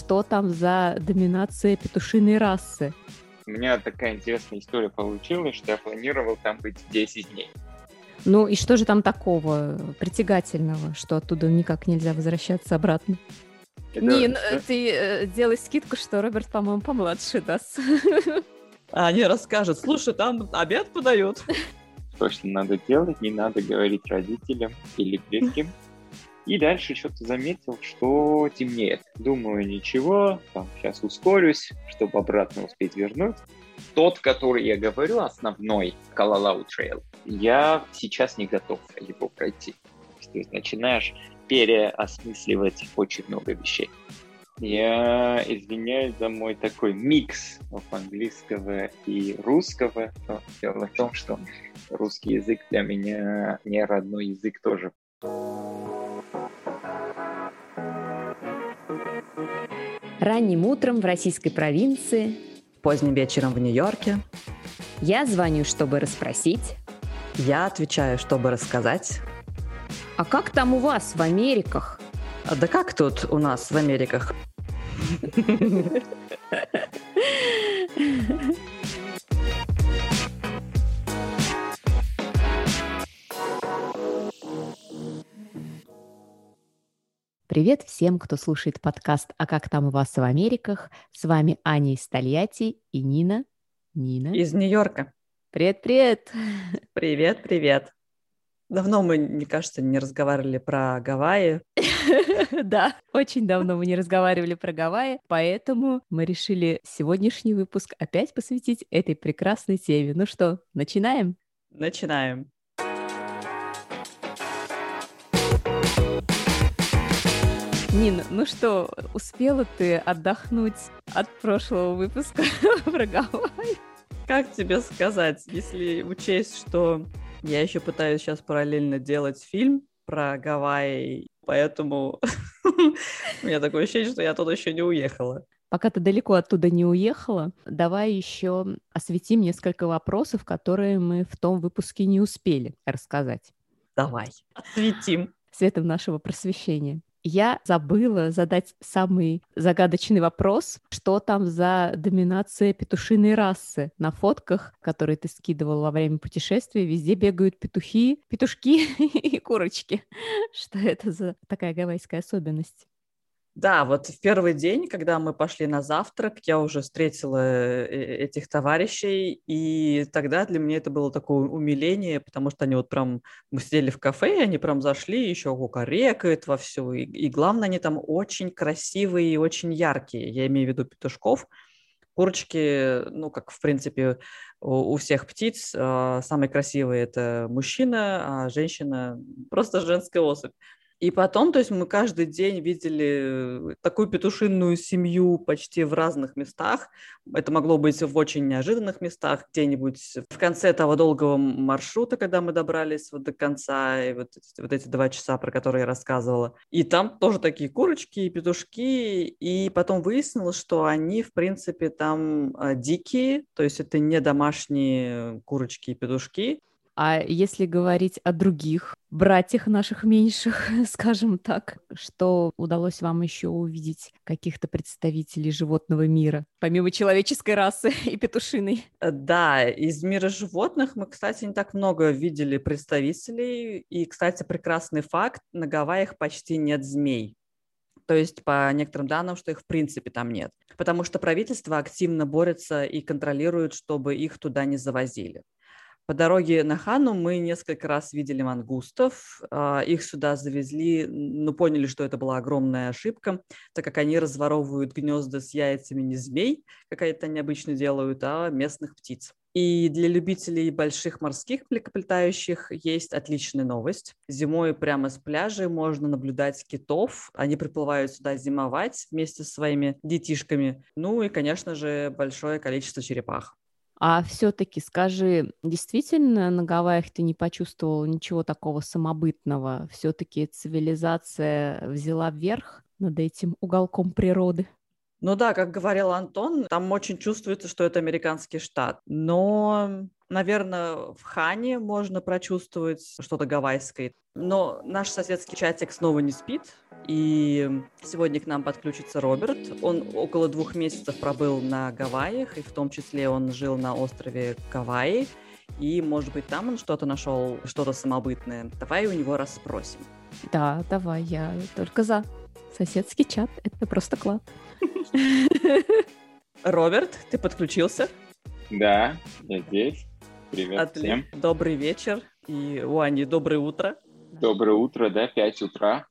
что там за доминация петушиной расы. У меня такая интересная история получилась, что я планировал там быть 10 дней. Ну и что же там такого притягательного, что оттуда никак нельзя возвращаться обратно? Это, Не, ну, ты э, делай скидку, что Роберт, по-моему, помладше даст. А они расскажут, слушай, там обед подают. То, что надо делать, не надо говорить родителям или близким. И дальше что-то заметил, что темнеет. Думаю, ничего, там сейчас ускорюсь, чтобы обратно успеть вернуть. Тот, который я говорю, основной Калалау Trail, я сейчас не готов его пройти. То есть начинаешь переосмысливать очень много вещей. Я извиняюсь за мой такой микс английского и русского. Но дело в том, что русский язык для меня не родной язык тоже. Ранним утром в российской провинции, поздним вечером в Нью-Йорке. Я звоню, чтобы расспросить. Я отвечаю, чтобы рассказать. А как там у вас в Америках? А да как тут у нас в Америках? Привет всем, кто слушает подкаст «А как там у вас в Америках?» С вами Аня из Тольятти и Нина. Нина. Из Нью-Йорка. Привет-привет. Привет-привет. Давно мы, мне кажется, не разговаривали про Гавайи. Да, очень давно мы не разговаривали про Гавайи, поэтому мы решили сегодняшний выпуск опять посвятить этой прекрасной теме. Ну что, начинаем? Начинаем. Нина, ну что, успела ты отдохнуть от прошлого выпуска про Гавайи? Как тебе сказать, если учесть, что я еще пытаюсь сейчас параллельно делать фильм про Гавайи, поэтому у меня такое ощущение, что я туда еще не уехала. Пока ты далеко оттуда не уехала, давай еще осветим несколько вопросов, которые мы в том выпуске не успели рассказать. Давай, осветим. Светом нашего просвещения. Я забыла задать самый загадочный вопрос, что там за доминация петушиной расы. На фотках, которые ты скидывал во время путешествия, везде бегают петухи, петушки и курочки. Что это за такая гавайская особенность? Да, вот в первый день, когда мы пошли на завтрак, я уже встретила э, этих товарищей, и тогда для меня это было такое умиление, потому что они вот прям, мы сидели в кафе, они прям зашли, еще кукарекают во все, и, и главное, они там очень красивые и очень яркие, я имею в виду петушков, Курочки, ну, как, в принципе, у, у всех птиц, э, самый красивый – это мужчина, а женщина – просто женская особь. И потом, то есть мы каждый день видели такую петушинную семью почти в разных местах. Это могло быть в очень неожиданных местах, где-нибудь в конце того долгого маршрута, когда мы добрались вот до конца, и вот, вот эти два часа, про которые я рассказывала. И там тоже такие курочки и петушки, и потом выяснилось, что они, в принципе, там а, дикие, то есть это не домашние курочки и петушки, а если говорить о других братьях наших меньших, скажем так, что удалось вам еще увидеть каких-то представителей животного мира, помимо человеческой расы и петушиной? Э, да, из мира животных мы, кстати, не так много видели представителей. И, кстати, прекрасный факт, на Гавайях почти нет змей. То есть по некоторым данным, что их в принципе там нет. Потому что правительство активно борется и контролирует, чтобы их туда не завозили. По дороге на Хану мы несколько раз видели мангустов. А, их сюда завезли, но поняли, что это была огромная ошибка, так как они разворовывают гнезда с яйцами не змей, как это они обычно делают, а местных птиц. И для любителей больших морских млекопитающих есть отличная новость. Зимой прямо с пляжа можно наблюдать китов. Они приплывают сюда зимовать вместе со своими детишками. Ну и, конечно же, большое количество черепах. А все-таки скажи, действительно на Гавайях ты не почувствовал ничего такого самобытного? Все-таки цивилизация взяла верх над этим уголком природы? Ну да, как говорил Антон, там очень чувствуется, что это американский штат. Но, наверное, в Хане можно прочувствовать что-то гавайское. Но наш соседский чатик снова не спит, и сегодня к нам подключится Роберт. Он около двух месяцев пробыл на Гавайях, и в том числе он жил на острове Гавайи. И, может быть, там он что-то нашел, что-то самобытное. Давай у него расспросим. Да, давай, я только за. Соседский чат — это просто клад. Роберт, ты подключился? Да, я здесь. Привет Отли... всем. Добрый вечер. И у Ани доброе утро. Доброе утро, да, 5 утра,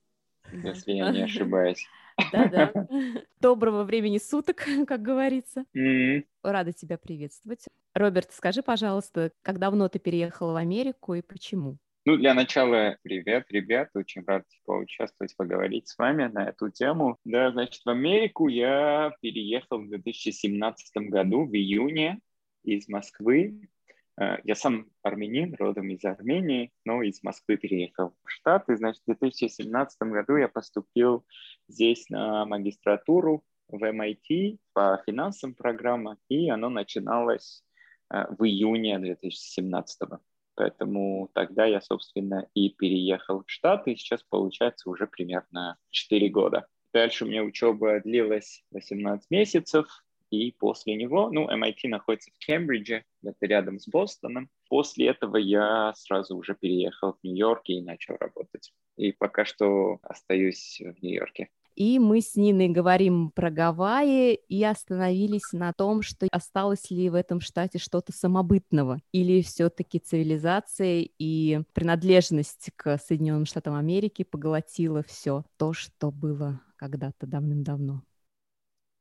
если я не ошибаюсь. Да-да. Доброго времени суток, как говорится. М, Рада тебя приветствовать. Роберт, скажи, пожалуйста, как давно ты переехал в Америку и почему? Ну, для начала, привет, ребят, очень рад поучаствовать, поговорить с вами на эту тему. Да, значит, в Америку я переехал в 2017 году, в июне, из Москвы. Э, Я сам армянин, родом из Армении, но из Москвы переехал в Штаты. Значит, в 2017 году я поступил здесь на магистратуру в MIT по финансам программа, и оно начиналось э, в июне 2017 Поэтому тогда я, собственно, и переехал в Штаты. Сейчас, получается, уже примерно 4 года. Дальше у меня учеба длилась 18 месяцев, и после него, ну, MIT находится в Кембридже, это рядом с Бостоном. После этого я сразу уже переехал в Нью-Йорк и начал работать. И пока что остаюсь в Нью-Йорке. И мы с Ниной говорим про Гавайи и остановились на том, что осталось ли в этом штате что-то самобытного, или все-таки цивилизация и принадлежность к Соединенным Штатам Америки поглотила все то, что было когда-то давным-давно.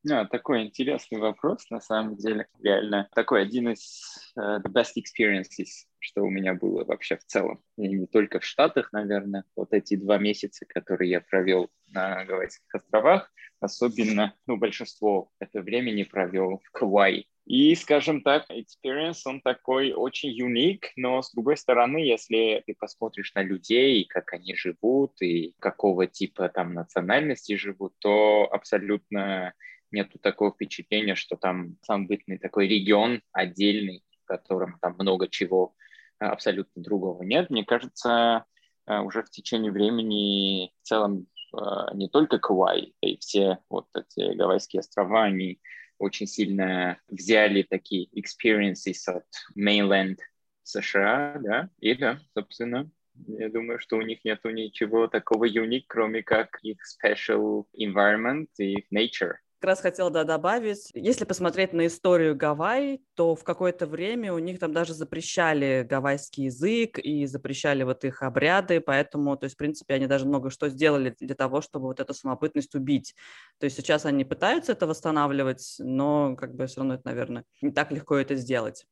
Да, такой интересный вопрос, на самом деле. Реально такой один из uh, the best experiences, что у меня было вообще в целом. И не только в Штатах, наверное. Вот эти два месяца, которые я провел на Гавайских островах, особенно, ну, большинство этого времени провел в Кауаи. И, скажем так, experience, он такой очень уник, но с другой стороны, если ты посмотришь на людей, как они живут и какого типа там национальности живут, то абсолютно нету такого впечатления, что там самобытный такой регион отдельный, в котором там много чего абсолютно другого нет. Мне кажется, а, уже в течение времени в целом а, не только Кауай, а и все вот эти Гавайские острова, они очень сильно взяли такие experiences от mainland США, да, и да, собственно, я думаю, что у них нету ничего такого уник, кроме как их special environment и их nature. Как раз хотела да, добавить, если посмотреть на историю Гавайи, то в какое-то время у них там даже запрещали гавайский язык и запрещали вот их обряды, поэтому, то есть, в принципе, они даже много что сделали для того, чтобы вот эту самобытность убить. То есть сейчас они пытаются это восстанавливать, но как бы все равно это, наверное, не так легко это сделать.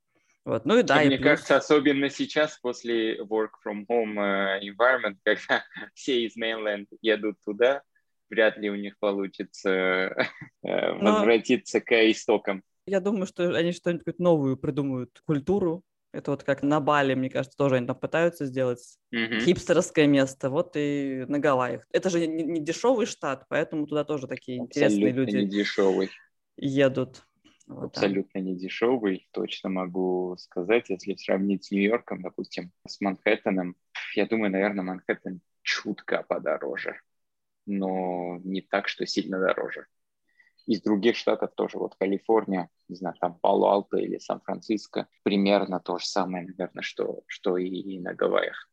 Вот. Ну и да, Мне и плюс... кажется, особенно сейчас после work from home э, environment, когда все из mainland едут туда, вряд ли у них получится э, возвратиться к истокам. Я думаю, что они что-нибудь новую придумают культуру. Это вот как на Бали, мне кажется, тоже они там пытаются сделать Мгм. хипстерское место. Вот и на Гавайях. Это же не, не дешевый штат, поэтому туда тоже такие интересные Абсолютно люди не дешевый. едут. Вот. Абсолютно не дешевый, точно могу сказать. Если сравнить с Нью-Йорком, допустим, с Манхэттеном, я думаю, наверное, Манхэттен чутка подороже, но не так, что сильно дороже. Из других штатов тоже, вот Калифорния, не знаю, там Пало-Алто или Сан-Франциско, примерно то же самое, наверное, что, что и на Гавайях.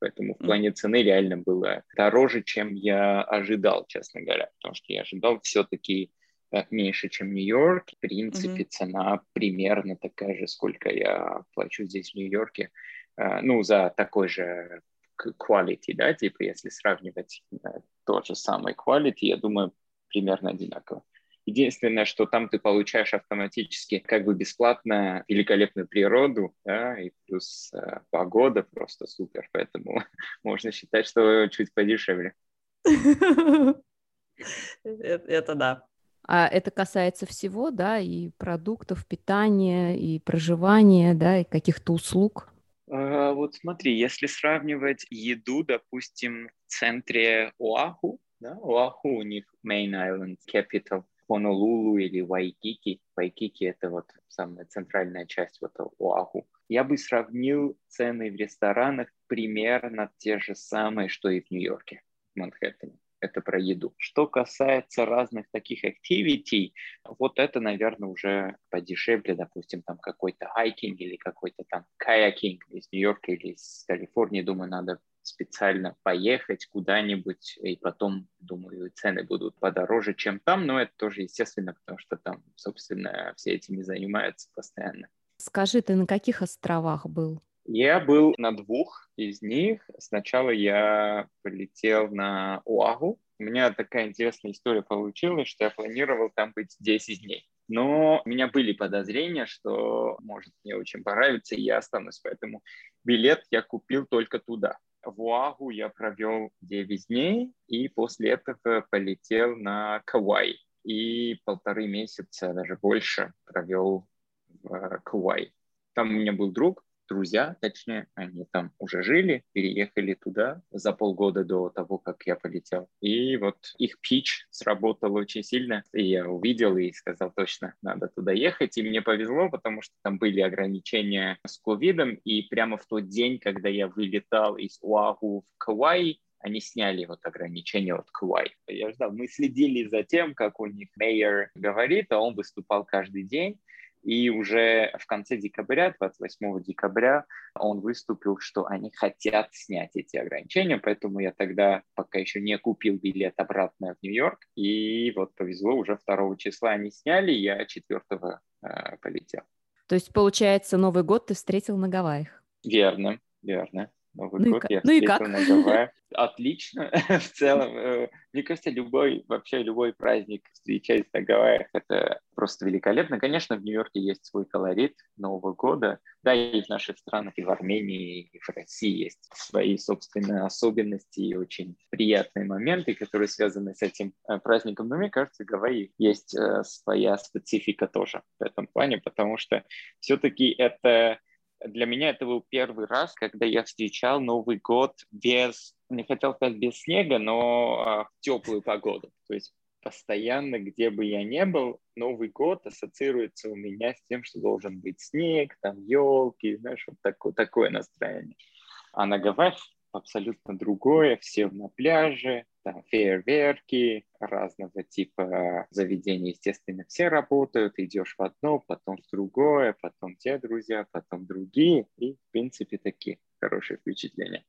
Поэтому в плане цены реально было дороже, чем я ожидал, честно говоря, потому что я ожидал все-таки э, меньше, чем Нью-Йорк. В принципе, Мгм. цена примерно такая же, сколько я плачу здесь в Нью-Йорке, э, ну, за такой же quality, да, типа, если сравнивать э, тот же самый quality, я думаю, примерно одинаково. Единственное, что там ты получаешь автоматически как бы бесплатно великолепную природу, да, и плюс э, погода просто супер, поэтому можно считать, что чуть подешевле. Это это да. А это касается всего, да, и продуктов, питания, и проживания, да, и каких-то услуг. А, Вот смотри, если сравнивать еду, допустим, в центре Оаху, да, Оаху у них main island capital, Хонолулу или Вайкики. Вайкики — это вот самая центральная часть вот Оаху. Я бы сравнил цены в ресторанах примерно те же самые, что и в Нью-Йорке, в Манхэттене. Это про еду. Что касается разных таких activity, вот это, наверное, уже подешевле, допустим, там какой-то хайкинг или какой-то там каякинг из Нью-Йорка или из Калифорнии, думаю, надо специально поехать куда-нибудь, и потом, думаю, цены будут подороже, чем там, но это тоже естественно, потому что там, собственно, все этими занимаются постоянно. Скажи, ты на каких островах был? Я был на двух из них. Сначала я полетел на Оаху. У меня такая интересная история получилась, что я планировал там быть 10 дней. Но у меня были подозрения, что может мне очень понравится, и я останусь. Поэтому билет я купил только туда. В Оаху я провел 9 дней, и после этого полетел на Кавай. И полторы месяца, даже больше, провел в э, Кавай. Там у меня был друг, друзья, точнее, они там уже жили, переехали туда за полгода до того, как я полетел. И вот их пич сработал очень сильно, и я увидел и сказал, точно, надо туда ехать. И мне повезло, потому что там были ограничения с ковидом, и прямо в тот день, когда я вылетал из Уаху в Кавай, они сняли вот ограничения от Куай. Я ждал, мы следили за тем, как у них мейер говорит, а он выступал каждый день. И уже в конце декабря, 28 декабря, он выступил, что они хотят снять эти ограничения, поэтому я тогда пока еще не купил билет обратно в Нью-Йорк, и вот повезло, уже 2 числа они сняли, я 4 э, полетел. То есть, получается, Новый год ты встретил на Гавайях? Верно, верно. Новый ну год и, я ну и как? на Гавайях. Отлично. В целом, э, мне кажется, любой, вообще любой праздник встречать на Гавайях, это просто великолепно. Конечно, в Нью-Йорке есть свой колорит Нового года. Да, и в наших странах, и в Армении, и в России есть свои собственные особенности и очень приятные моменты, которые связаны с этим э, праздником. Но мне кажется, Гавайи есть э, своя специфика тоже в этом плане, потому что все-таки это для меня это был первый раз, когда я встречал Новый год без, не хотел сказать без снега, но а, в теплую погоду. То есть постоянно, где бы я ни был, Новый год ассоциируется у меня с тем, что должен быть снег, там елки, знаешь, вот такое, такое настроение. А на Гавайях абсолютно другое, все на пляже, там фейерверки, разного типа заведения, естественно, все работают, идешь в одно, потом в другое, потом те друзья, потом другие, и, в принципе, такие хорошие впечатления.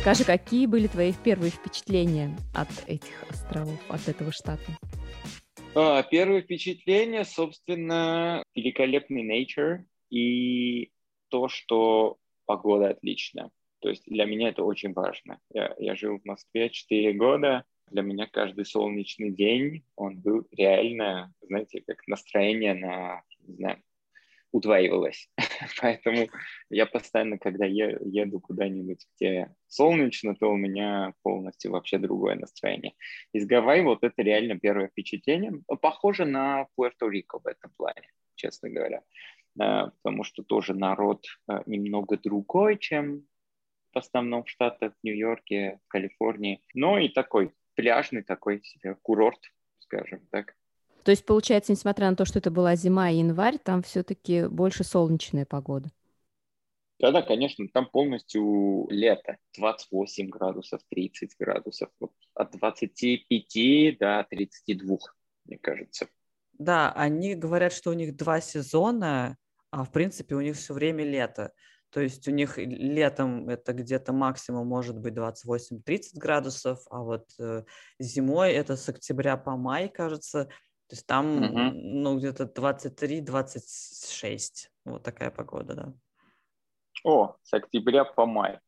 Скажи, какие были твои первые впечатления от этих островов, от этого штата? А, первое впечатление, собственно, великолепный nature и то, что погода отличная. То есть для меня это очень важно. Я, я жил в Москве 4 года. Для меня каждый солнечный день, он был реально, знаете, как настроение на, не знаю, удваивалось. Поэтому я постоянно, когда е- еду куда-нибудь, где солнечно, то у меня полностью вообще другое настроение. Из Гавайи вот это реально первое впечатление. Похоже на Пуэрто-Рико в этом плане, честно говоря. Э, потому что тоже народ э, немного другой, чем в основном в Штатах, в Нью-Йорке, в Калифорнии. Но и такой пляжный такой себе курорт, скажем так. То есть, получается, несмотря на то, что это была зима и январь, там все-таки больше солнечная погода. Да-да, конечно, там полностью лето. 28 градусов, 30 градусов. Вот от 25 до 32, мне кажется. Да, они говорят, что у них два сезона, а в принципе у них все время лето. То есть у них летом это где-то максимум может быть 28-30 градусов, а вот э, зимой это с октября по май, кажется. То есть там Мгм. ну где-то 23-26. Вот такая погода, да. О, с октября по май.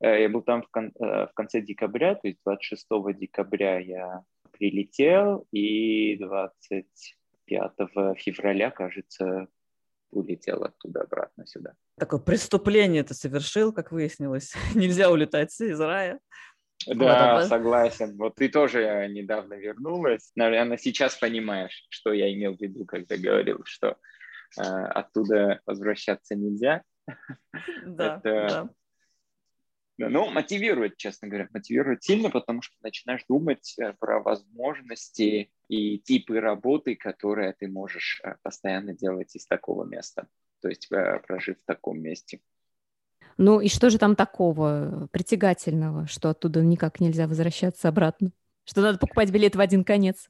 Э, Я был там в, кон- э, в конце декабря, то есть 26 декабря я прилетел, и 25 февраля, кажется, улетел оттуда обратно сюда. Такое преступление ты совершил, как выяснилось. Нельзя улетать из рая. Да, Вот, согласен. Вот ты тоже недавно вернулась. Наверное, сейчас понимаешь, что я имел в виду, когда говорил, что э, оттуда возвращаться нельзя. Да, Это- да. Ну, мотивирует, честно говоря, мотивирует сильно, потому что начинаешь думать э, про возможности и типы работы, которые ты можешь э, постоянно делать из такого места, то есть э, прожив в таком месте. Ну и что же там такого притягательного, что оттуда никак нельзя возвращаться обратно? Что надо покупать билет в один конец?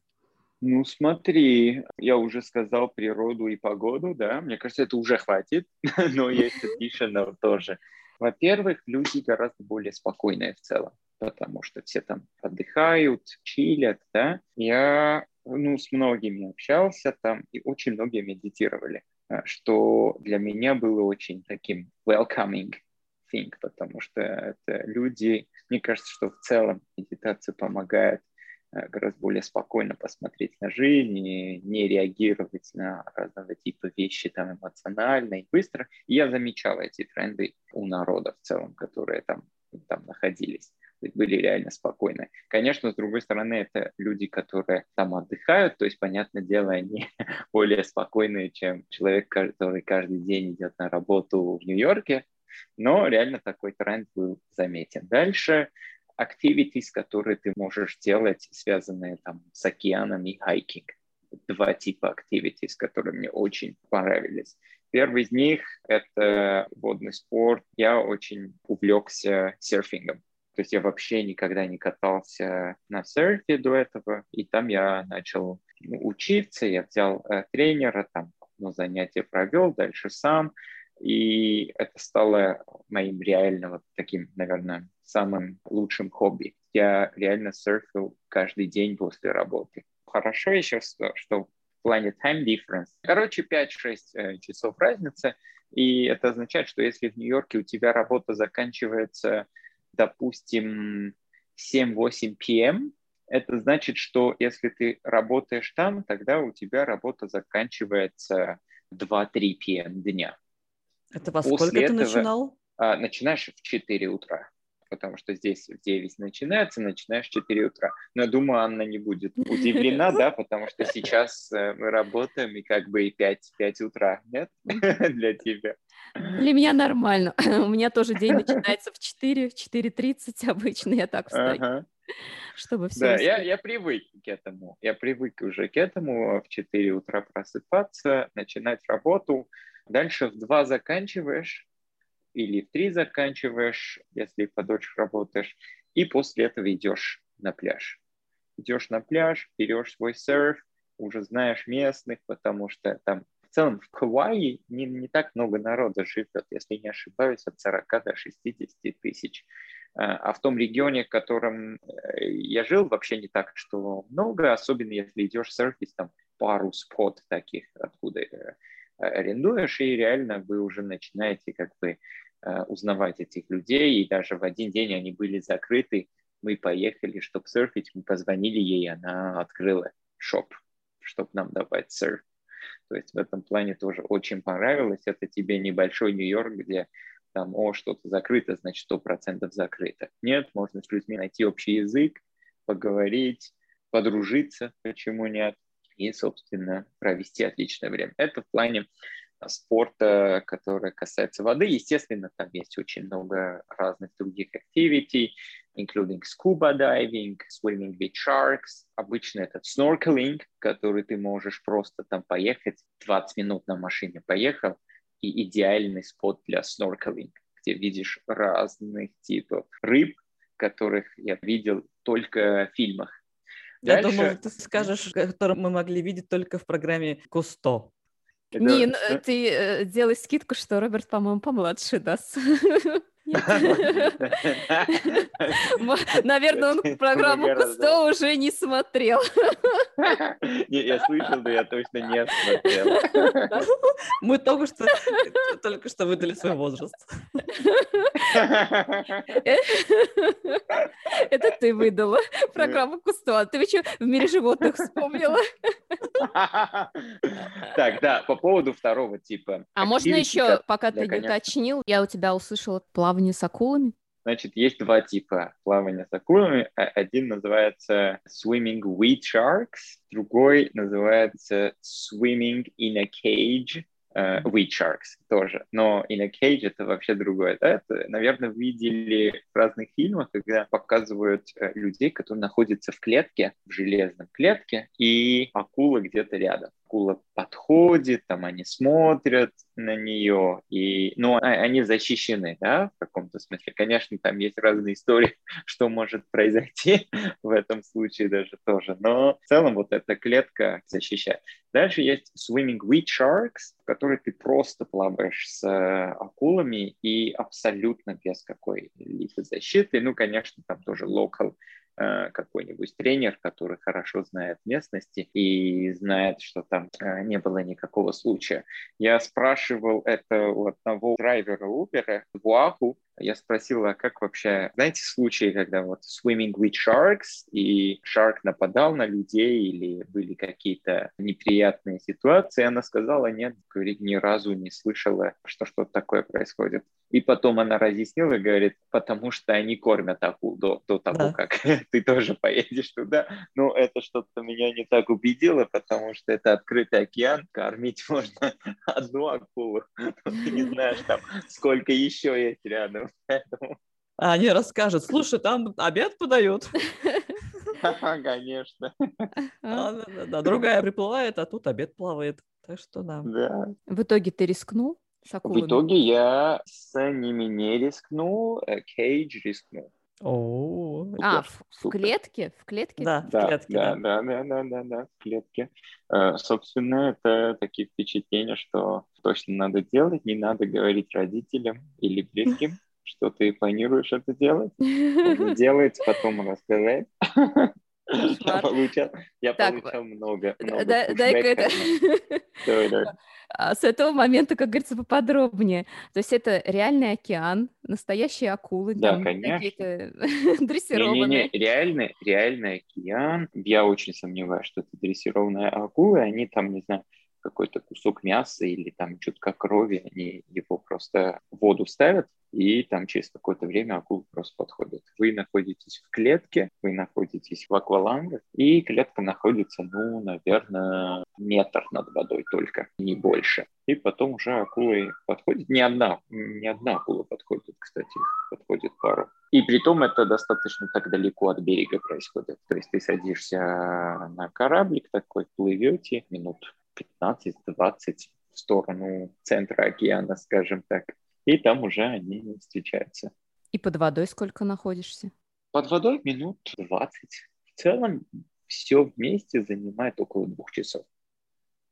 Ну, смотри, я уже сказал природу и погоду, да, мне кажется, это уже хватит, но есть additional тоже. Во-первых, люди гораздо более спокойные в целом, потому что все там отдыхают, чилят, да. Я, ну, с многими общался там, и очень многие медитировали, э, что для меня было очень таким welcoming thing, потому что это люди, мне кажется, что в целом медитация помогает гораздо более спокойно посмотреть на жизнь не реагировать на разного типа вещи там эмоционально и быстро. И я замечал эти тренды у народа в целом, которые там, там находились были реально спокойны. Конечно, с другой стороны, это люди, которые там отдыхают, то есть, понятное дело, они более спокойные, чем человек, который каждый день идет на работу в Нью-Йорке, но реально такой тренд был заметен. Дальше activities, которые ты можешь делать, связанные там с океаном и хайкинг. Два типа activities, которые мне очень понравились. Первый из них — это водный спорт. Я очень увлекся серфингом. То есть я вообще никогда не катался на серфе до этого, и там я начал ну, учиться, я взял э, тренера, там ну, занятия провел, дальше сам, и это стало моим реальным таким, наверное, самым лучшим хобби. Я реально серфил каждый день после работы. Хорошо еще, что, что в плане time difference. Короче, 5-6 э, часов разницы. И это означает, что если в Нью-Йорке у тебя работа заканчивается, допустим, 7-8 p.m., это значит, что если ты работаешь там, тогда у тебя работа заканчивается 2-3 p.m. дня. Это во После сколько этого, ты начинал? А, начинаешь в 4 утра потому что здесь в 9 начинается, начинаешь в 4 утра. Но я думаю, Анна не будет удивлена, да, потому что сейчас э, мы работаем, и как бы и 5, 5 утра, нет, для тебя. Для меня нормально. У меня тоже день начинается в 4, в 4.30 обычно, я так встаю. Ага. Чтобы все да, я, я привык к этому. Я привык уже к этому в 4 утра просыпаться, начинать работу. Дальше в 2 заканчиваешь, или в три заканчиваешь, если подольше работаешь, и после этого идешь на пляж. Идешь на пляж, берешь свой серф, уже знаешь местных, потому что там в целом в Кауаи не, не так много народа живет, если не ошибаюсь, от 40 до 60 тысяч. А, а в том регионе, в котором э, я жил, вообще не так, что много, особенно если идешь серфить, там пару спот таких, откуда э, арендуешь, и реально вы уже начинаете как бы Э, узнавать этих людей, и даже в один день они были закрыты. Мы поехали, чтобы серфить, мы позвонили ей, она открыла шоп, чтобы нам давать серф. То есть в этом плане тоже очень понравилось. Это тебе небольшой Нью-Йорк, где там, о, что-то закрыто, значит, сто процентов закрыто. Нет, можно с людьми найти общий язык, поговорить, подружиться, почему нет, и, собственно, провести отличное время. Это в плане спорта, который касается воды. Естественно, там есть очень много разных других activity, including scuba diving, swimming with sharks. Обычно это snorkeling, который ты можешь просто там поехать, 20 минут на машине поехал, и идеальный спот для snorkeling, где видишь разных типов рыб, которых я видел только в фильмах. Я Дальше... думал, ты скажешь, которые мы могли видеть только в программе Кусто. Не, ну, ты э, делай скидку, что Роберт, по-моему, помладше даст. Наверное, он программу Кусто уже не смотрел. Я слышал, но я точно не смотрел. Мы только что только что выдали свой возраст. Это ты выдала программу Кусто. А ты что, в мире животных вспомнила? Так, да, по поводу второго типа. А можно еще, пока ты не уточнил, я у тебя услышала плавание с акулами? Значит, есть два типа плавания с акулами. Один называется swimming with sharks, другой называется swimming in a cage Uh, weed sharks тоже. Но in a cage это вообще другое. Да? Это, наверное, видели в разных фильмах, когда показывают uh, людей, которые находятся в клетке, в железном клетке, и акула где-то рядом акула подходит, там они смотрят на нее, и, ну, а, они защищены, да, в каком-то смысле. Конечно, там есть разные истории, что может произойти в этом случае даже тоже, но в целом вот эта клетка защищает. Дальше есть swimming with sharks, в которой ты просто плаваешь с э, акулами и абсолютно без какой-либо защиты. Ну, конечно, там тоже local какой-нибудь тренер, который хорошо знает местности и знает, что там э, не было никакого случая. Я спрашивал это у одного драйвера Uber в Уаху, я спросила, а как вообще, знаете, случаи, когда вот swimming with sharks, и shark нападал на людей, или были какие-то неприятные ситуации, она сказала, нет, говорит, ни разу не слышала, что что-то такое происходит. И потом она разъяснила, говорит, потому что они кормят акул до, до того, да. как ты тоже поедешь туда. Но это что-то меня не так убедило, потому что это открытый океан, кормить можно одну акулу. Ты не знаешь там, сколько еще есть рядом поэтому... А они расскажут, слушай, там обед подают. Конечно. А, да, другая приплывает, а тут обед плавает. Так что да. Да. В итоге ты рискнул с акулами? В итоге я с ними не рискнул, а Кейдж рискнул. О, а, в, в клетке? В клетке? Да, в да, клетке. Да, да, да, да, да, да, в клетке. Э, собственно, это такие впечатления, что точно надо делать, не надо говорить родителям или близким, что ты планируешь это делать. Он делает, потом рассказать. Я получал, я так, получал много, много дай-ка это... Давай, давай. А, с этого момента, как говорится, поподробнее. То есть это реальный океан, настоящие акулы, да, там какие-то дрессированные. Не-не-не, реальный, реальный океан. Я очень сомневаюсь, что это дрессированные акулы. Они там, не знаю, какой-то кусок мяса или там чутка крови, они его просто в воду ставят, и там через какое-то время акулы просто подходят. Вы находитесь в клетке, вы находитесь в аквалангах, и клетка находится, ну, наверное, метр над водой только, не больше. И потом уже акулы подходят. Не одна, не одна акула подходит, кстати, подходит пару. И при том это достаточно так далеко от берега происходит. То есть ты садишься на кораблик такой, плывете минут 15-20 в сторону центра океана, скажем так. И там уже они встречаются. И под водой сколько находишься? Под водой минут 20. В целом все вместе занимает около двух часов.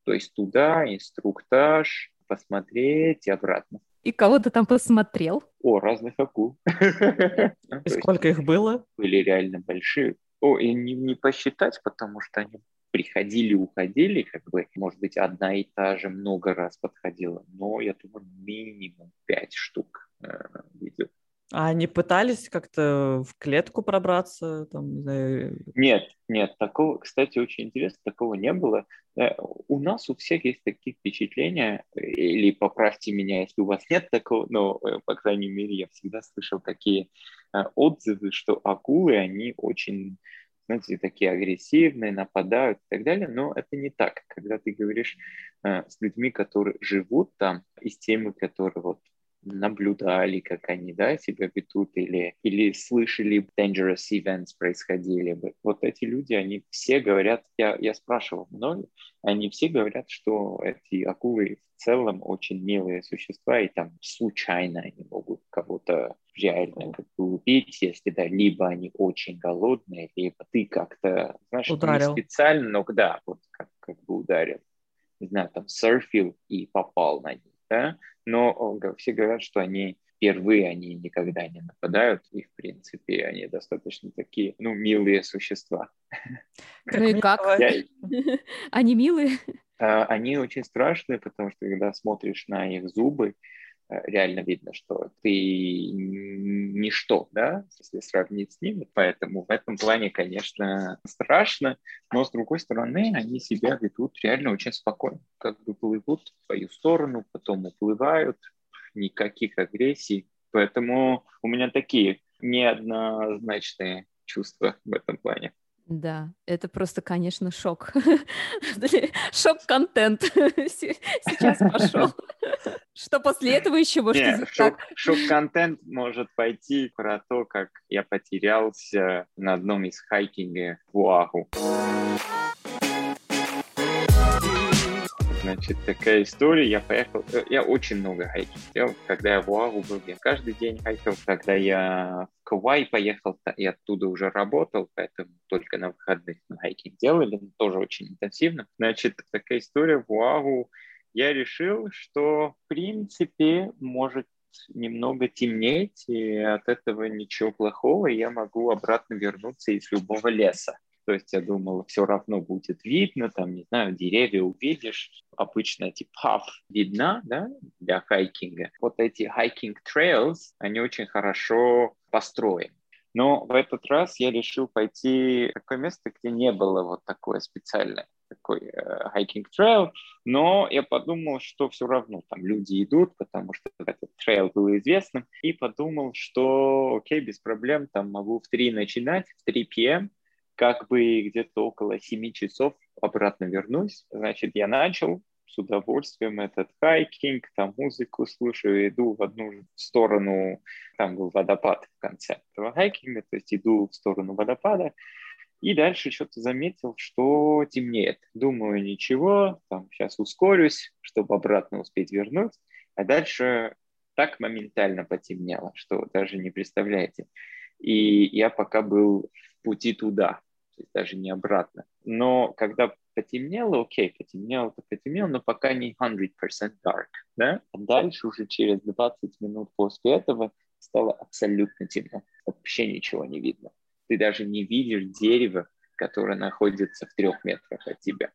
То есть туда инструктаж, посмотреть и обратно. И кого ты там посмотрел? О, разных акул. И сколько их было? Были реально большие. О, и не, не посчитать, потому что они приходили, уходили, как бы, может быть, одна и та же много раз подходила, но я думаю, минимум пять штук э, видел. А они пытались как-то в клетку пробраться? Там, не знаю... Нет, нет, такого, кстати, очень интересно, такого не было. Э, у нас у всех есть такие впечатления, или поправьте меня, если у вас нет такого, но, э, по крайней мере, я всегда слышал такие отзывы, что акулы, они очень знаете, такие агрессивные, нападают и так далее, но это не так. Когда ты говоришь э, с людьми, которые живут там, и с теми, которые вот наблюдали, как они да, себя ведут, или, или слышали dangerous events происходили. Вот эти люди, они все говорят, я, я спрашивал многих, они все говорят, что эти акулы в целом очень милые существа, и там случайно они могут кого-то реально как бы убить, если да, либо они очень голодные, либо ты как-то, знаешь, ударил. не специально, но да, вот как, как бы ударил. Не знаю, там серфил и попал на них да, но все говорят, что они впервые, они никогда не нападают, и, в принципе, они достаточно такие, ну, милые существа. Ну и как? Они милые? А, они очень страшные, потому что, когда смотришь на их зубы, реально видно, что ты ничто, да, если сравнить с ними. Поэтому в этом плане, конечно, страшно, но с другой стороны, они себя ведут реально очень спокойно. Как бы плывут в свою сторону, потом уплывают, никаких агрессий. Поэтому у меня такие неоднозначные чувства в этом плане. Да, это просто, конечно, шок. Шок-контент сейчас пошел. Что после этого еще может Нет, шок, шок-контент может пойти про то, как я потерялся на одном из hiking а в Уаху. Значит, такая история. Я поехал... Э, я очень много hiking делал. Когда я в Уаху был, я каждый день хайкал. Когда я в Кауаи поехал, я оттуда уже работал, поэтому только на выходных мы hiking делали, тоже очень интенсивно. Значит, такая история в Уаху. Я решил, что, в принципе, может немного темнеть, и от этого ничего плохого, я могу обратно вернуться из любого леса. То есть я думал, все равно будет видно, там, не знаю, деревья увидишь. Обычно эти паф видна, да, для хайкинга. Вот эти хайкинг trails, они очень хорошо построены. Но в этот раз я решил пойти в такое место, где не было вот такое специальное такой э, trail, но я подумал, что все равно там люди идут, потому что этот trail был известным, и подумал, что окей, без проблем, там могу в 3 начинать, в 3 p.m., как бы где-то около 7 часов обратно вернусь. Значит, я начал с удовольствием этот hiking, там музыку слушаю, иду в одну сторону, там был водопад в конце этого hiking а, то есть иду в сторону водопада, и дальше что-то заметил, что темнеет. Думаю, ничего, там сейчас ускорюсь, чтобы обратно успеть вернуть. А дальше так моментально потемнело, что даже не представляете. И я пока был в пути туда, то есть даже не обратно. Но когда потемнело, окей, потемнело, то потемнело, но пока не 100% dark, да? А дальше уже через 20 минут после этого стало абсолютно темно, вообще ничего не видно. Ты даже не видишь дерево, которое находится в трех метрах от тебя.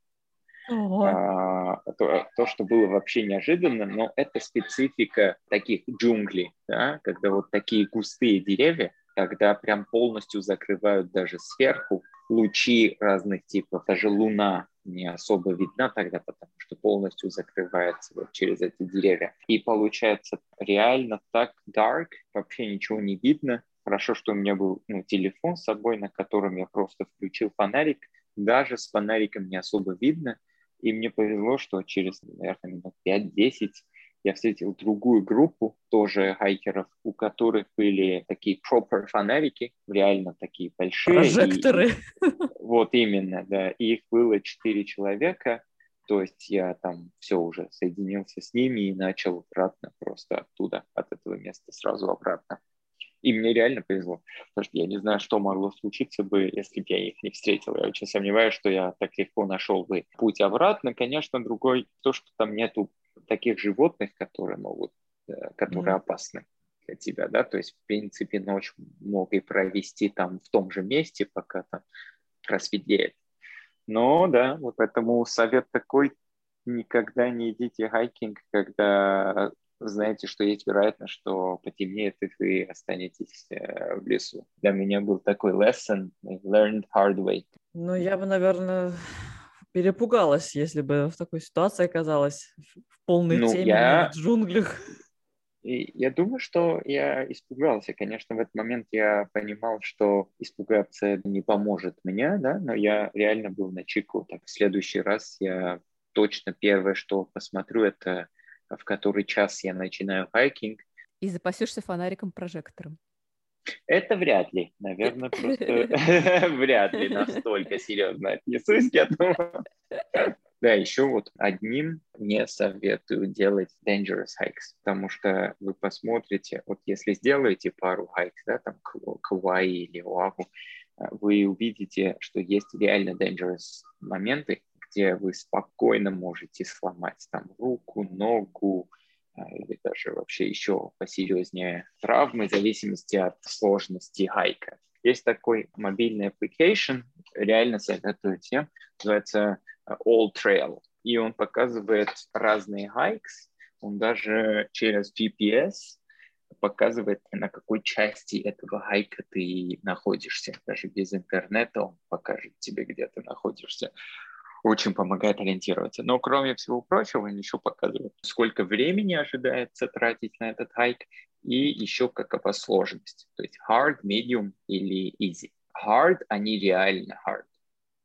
А, то, то, что было вообще неожиданно, но это специфика таких джунглей, да, когда вот такие густые деревья, когда прям полностью закрывают даже сверху лучи разных типов, даже луна не особо видна тогда, потому что полностью закрывается вот через эти деревья. И получается реально так dark, вообще ничего не видно. Хорошо, что у меня был ну, телефон с собой, на котором я просто включил фонарик. Даже с фонариком не особо видно. И мне повезло, что через, наверное, минут 5-10 я встретил другую группу тоже хайкеров, у которых были такие proper фонарики, реально такие большие. Прожекторы. И, вот именно, да. И их было четыре человека. То есть я там все уже соединился с ними и начал обратно просто оттуда, от этого места сразу обратно. И мне реально повезло, потому что я не знаю, что могло случиться бы, если бы я их не встретил. Я очень сомневаюсь, что я так легко нашел бы путь обратно. Конечно, другой, то, что там нету таких животных, которые могут, э, которые mm-hmm. опасны для тебя, да, то есть, в принципе, ночь мог и провести там в том же месте, пока там просветлеет. Но, да, вот поэтому совет такой, никогда не идите хайкинг, когда знаете, что есть вероятность, что потемнеет, и вы останетесь э, в лесу. Для меня был такой lesson, learned hard way. Ну, я бы, наверное, перепугалась, если бы в такой ситуации оказалась в полной ну, теме я... в джунглях. И я думаю, что я испугался. Конечно, в этот момент я понимал, что испугаться не поможет мне, да, но я реально был на чеку. Так, в следующий раз я точно первое, что посмотрю, это в который час я начинаю хайкинг. И запасешься фонариком-прожектором. Это вряд ли, наверное, просто вряд ли настолько серьезно отнесусь, я думаю. Да, еще вот одним не советую делать dangerous hikes, потому что вы посмотрите, вот если сделаете пару hikes, да, там Кавайи или Оаху, вы увидите, что есть реально dangerous моменты, где вы спокойно можете сломать там руку, ногу, а, или даже вообще еще посерьезнее травмы, в зависимости от сложности хайка. Есть такой мобильный application, реально советую всем, называется а, All Trail, и он показывает разные хайкс, он даже через GPS показывает, на какой части этого хайка ты находишься. Даже без интернета он покажет тебе, где ты находишься очень помогает ориентироваться. Но кроме всего прочего, они еще показывают, сколько времени ожидается тратить на этот хайк и еще какова сложность. То есть hard, medium или easy. Hard, они реально hard.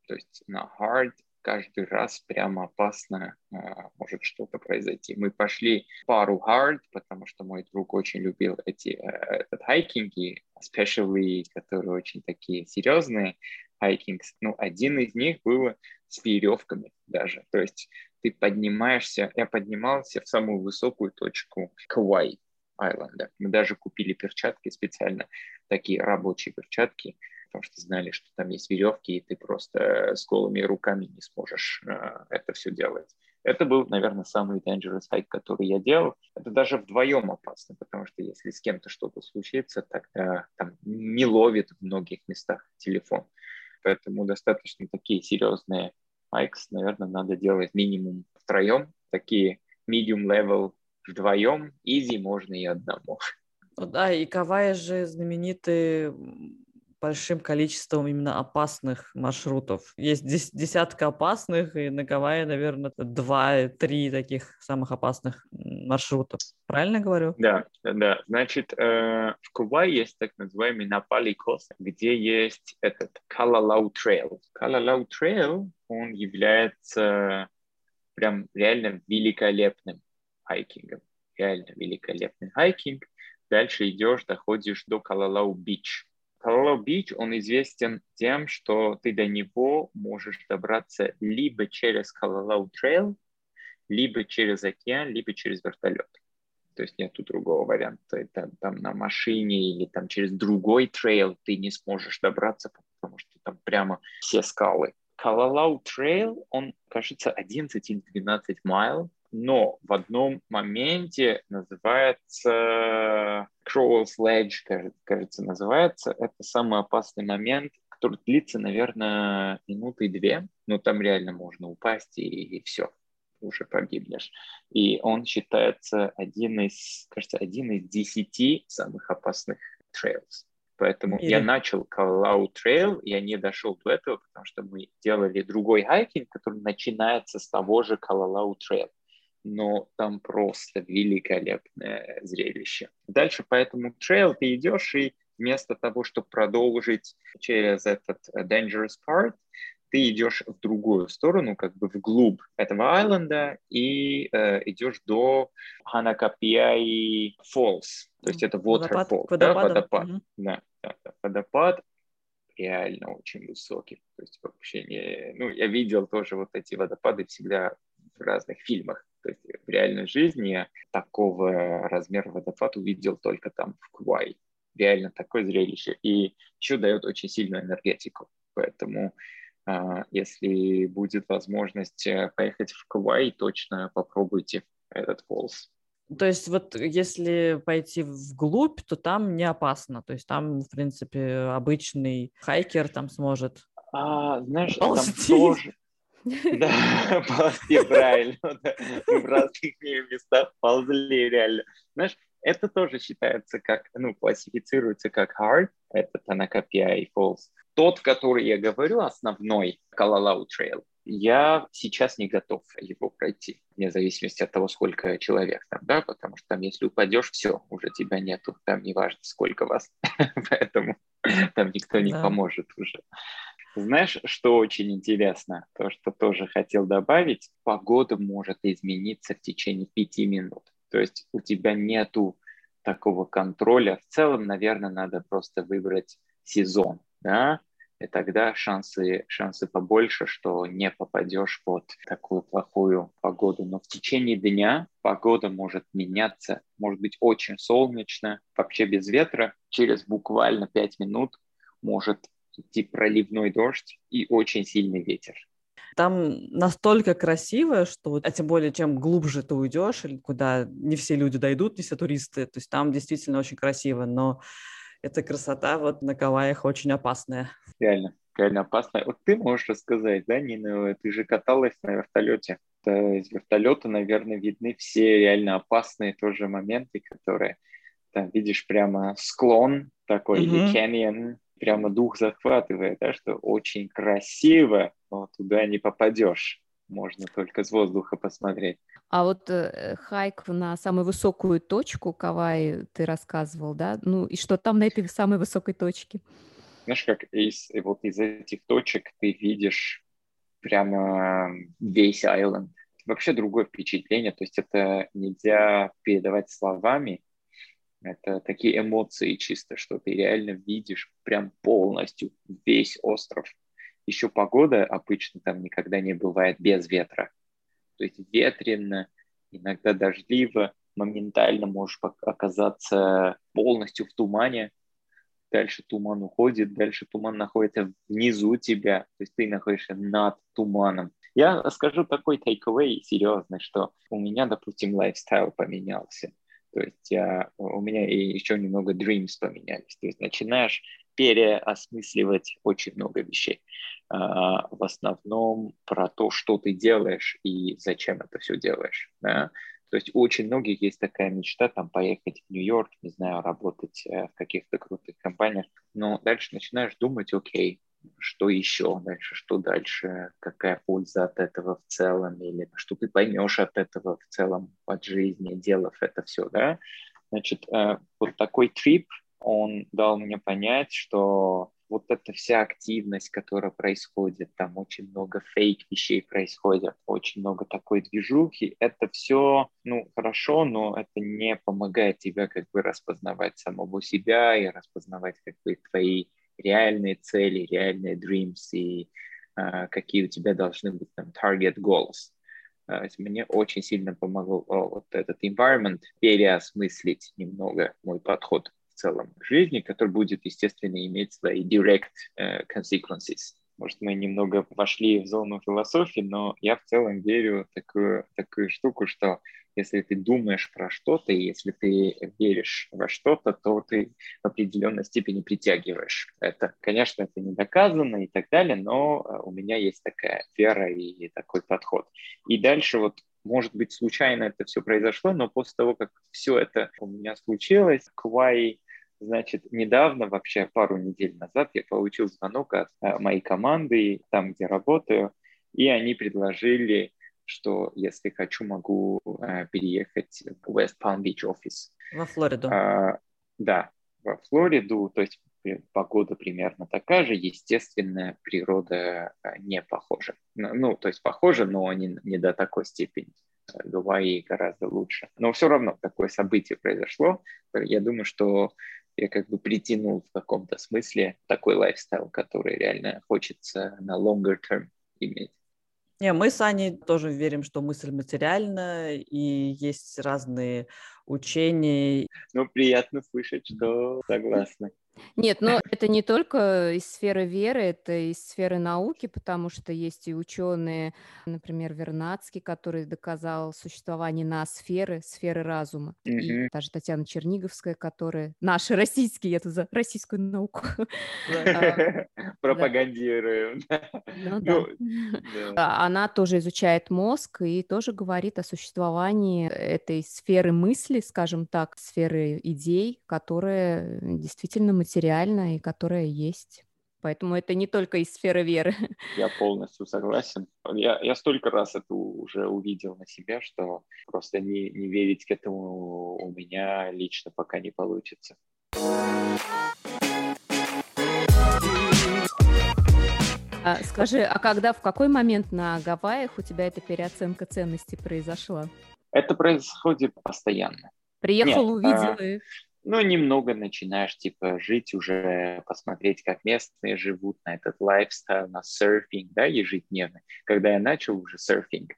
То есть на hard каждый раз прямо опасно э, может что-то произойти. Мы пошли пару hard, потому что мой друг очень любил эти э, этот хайкинги, especially, которые очень такие серьезные хайкингс. Ну, один из них был с веревками даже. То есть ты поднимаешься, я поднимался в самую высокую точку Кавай Айленда. Мы даже купили перчатки специально, такие рабочие перчатки, потому что знали, что там есть веревки, и ты просто с голыми руками не сможешь э, это все делать. Это был, наверное, самый dangerous hike, который я делал. Это даже вдвоем опасно, потому что если с кем-то что-то случится, тогда там не ловит в многих местах телефон. Поэтому достаточно такие серьезные hikes, наверное, надо делать минимум втроем. Такие medium level вдвоем, easy можно и одному. Ну да, и Кауаи же знаменитый большим количеством именно опасных маршрутов. Есть десятка опасных, и на Гавайи, наверное, два-три таких самых опасных маршрутов. Правильно говорю? Да, да. Значит, э, в Кауаи есть так называемый Na Pali Coast, где есть этот Kalalau Trail. Kalalau Trail, он является прям реально великолепным хайкингом. Реально великолепный хайкинг. Дальше идешь, доходишь до Kalalau Beach. Kalalau Beach, он известен тем, что ты до него можешь добраться либо через Kalalau Trail, либо через океан, либо через вертолет. То есть нету другого варианта. Там, там на машине или там через другой trail ты не сможешь добраться, потому что там прямо все скалы. Kalalau Trail, он, кажется, 11 или 12 mile, но в одном моменте называется Crawler's Ledge, кажется, называется. Это самый опасный момент, который длится, наверное, минуты две, но там реально можно упасть и, и все, уже погибнешь. И он считается один из, кажется, один из десяти самых опасных trails. Поэтому Или... я начал Kalalau Trail, я не дошел до этого, потому что мы делали другой хайкинг, который начинается с того же Kalalau Trail, но там просто великолепное зрелище. Дальше по этому trail ты идешь, и вместо того, чтобы продолжить через этот dangerous part, ты идешь в другую сторону, как бы вглубь этого айленда, и э, идешь до Ханакапиай Falls, то есть это waterfall, водопад, да, водопад, угу. да, да, да, водопад реально очень высокий, то есть вообще не, ну, я видел тоже вот эти водопады всегда в разных фильмах, то есть в реальной жизни такого размера водопад увидел только там в Куай. Реально такое зрелище. И еще дает очень сильную энергетику. Поэтому а, если будет возможность э, поехать в Куай, точно попробуйте этот фолс. То есть вот если пойти вглубь, то там не опасно. То есть там, в принципе, обычный хайкер там сможет а, знаешь, ползти. там тоже, да, ползти правильно. В разных местах ползли реально. Знаешь, это тоже считается как, ну, классифицируется как hard, это Танакапия и Falls. Тот, который я говорю, основной Калалау Trail, я сейчас не готов его пройти, вне зависимости от того, сколько человек там, да, потому что там, если упадешь, все, уже тебя нету, там не важно, сколько вас, поэтому там никто не да. поможет уже. Знаешь, что очень интересно, то, что тоже хотел добавить, погода может измениться в течение пяти минут. То есть у тебя нету такого контроля. В целом, наверное, надо просто выбрать сезон, да, и тогда шансы, шансы побольше, что не попадешь под такую плохую погоду. Но в течение дня погода может меняться, может быть очень солнечно, вообще без ветра. Через буквально пять минут может идти проливной дождь и очень сильный ветер. Там настолько красиво, что, а тем более, чем глубже ты уйдешь, или куда не все люди дойдут, не все туристы, то есть там действительно очень красиво, но эта красота вот на Гавайях очень опасная. Реально, реально опасная. Вот ты можешь рассказать, да, Нина, ты же каталась на вертолете. Из вертолета, наверное, видны все реально опасные тоже моменты, которые там видишь прямо склон такой mm-hmm. или canyon, прямо дух захватывает, да, что очень красиво, но туда не попадешь. Можно только с воздуха посмотреть. А вот э, хайк на самую высокую точку Кавай ты рассказывал, да? Ну и что там на этой самой высокой точке? знаешь, как из, вот из этих точек ты видишь прямо весь айленд. Вообще другое впечатление, то есть это нельзя передавать словами, это такие эмоции чисто, что ты реально видишь прям полностью весь остров. Еще погода обычно там никогда не бывает без ветра. То есть ветрено, иногда дождливо, моментально можешь оказаться полностью в тумане, дальше туман уходит, дальше туман находится внизу тебя, то есть ты находишься над туманом. Я скажу такой takeaway серьезный, что у меня, допустим, лайфстайл поменялся. То есть я, у меня и еще немного dreams поменялись. То есть начинаешь переосмысливать очень много вещей. А, в основном про то, что ты делаешь и зачем это все делаешь. Да? То есть у очень многих есть такая мечта там поехать в Нью-Йорк, не знаю, работать э, в каких-то крутых компаниях. Но дальше начинаешь думать, окей, что еще дальше, что дальше, какая польза от этого в целом, или что ты поймешь от этого в целом от жизни, делав это все, да. Значит, э, вот такой трип, он дал мне понять, что вот эта вся активность, которая происходит, там очень много фейк вещей происходит, очень много такой движухи, это все, ну, хорошо, но это не помогает тебе как бы распознавать самого себя и распознавать как бы твои реальные цели, реальные dreams и uh, какие у тебя должны быть там target goals. Uh, мне очень сильно помогал uh, вот этот environment переосмыслить немного мой подход в целом к жизни, который будет, естественно, иметь свои direct uh, consequences. Может, мы немного вошли в зону философии, но я в целом верю в такую, такую штуку, что если ты думаешь про что-то, если ты веришь во что-то, то ты в определенной степени притягиваешь это. Конечно, это не доказано и так далее, но э, у меня есть такая вера и такой подход. И дальше вот может быть, случайно это все произошло, но после того, как все это у меня случилось, Квай, значит, недавно, вообще пару недель назад, я получил звонок от э, моей команды, там, где работаю, и они предложили что если хочу, могу э, переехать в West Palm Beach офис. Во Флориду. А, да, во Флориду, то есть погода примерно такая же, естественная природа э, не похожа. Ну, то есть похожа, но не, не до такой степени. Гавайи гораздо лучше. Но все равно такое событие произошло. Я думаю, что я как бы притянул в каком-то смысле такой лайфстайл, который реально хочется на longer term иметь. Не, мы с Аней тоже верим, что мысль материальна, и есть разные учения. Ну, приятно слышать, что согласны. Нет, но это не только из сферы веры, это из сферы науки, потому что есть и ученые, например, Вернадский, который доказал существование на сферы, сферы разума. Mm-hmm. И даже Татьяна Черниговская, которая... Наши российские, я тут за российскую науку. Пропагандируем. Она тоже изучает мозг и тоже говорит о существовании этой сферы мысли, скажем так, сферы идей, которая действительно материальная и которая есть. Поэтому это не только из сферы веры. Я полностью согласен. Я, я столько раз это уже увидел на себя, что просто не, не верить к этому у меня лично пока не получится. А, скажи, а когда, в какой момент на Гавайях у тебя эта переоценка ценностей произошла? Это происходит постоянно. Приехал, Нет, увидел а, и ну, немного начинаешь, типа, жить уже, посмотреть, как местные живут на этот лайфстайл, на серфинг, да, ежедневно. Когда я начал уже серфинг,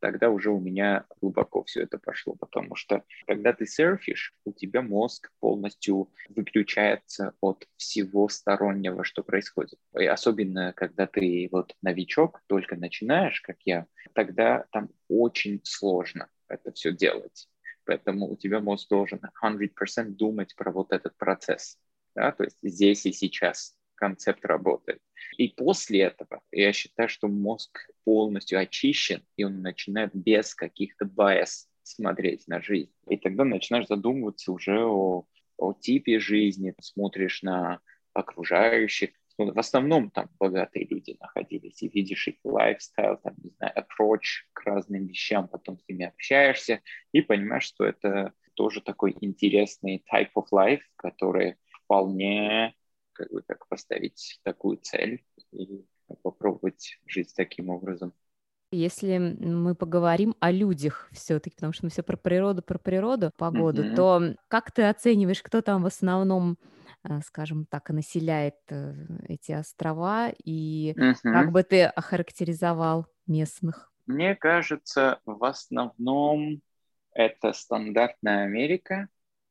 тогда уже у меня глубоко все это пошло, потому что когда ты серфишь, у тебя мозг полностью выключается от всего стороннего, что происходит. И особенно, когда ты вот новичок, только начинаешь, как я, тогда там очень сложно это все делать Поэтому у тебя мозг должен 100% думать про вот этот процесс. Да? То есть здесь и сейчас концепт работает. И после этого я считаю, что мозг полностью очищен, и он начинает без каких-то bias смотреть на жизнь. И тогда начинаешь задумываться уже о, о типе жизни, смотришь на окружающих, ну, в основном там богатые люди находились, и видишь их lifestyle, там, не знаю, approach к разным вещам, потом с ними общаешься, и понимаешь, что это тоже такой интересный type of life, который вполне как бы как поставить такую цель и попробовать жить таким образом. Если мы поговорим о людях все-таки, потому что мы все про природу, про природу, погоду, mm-hmm. то как ты оцениваешь, кто там в основном, скажем так, населяет э, эти острова, и mm-hmm. как бы ты охарактеризовал местных? Мне кажется, в основном это стандартная Америка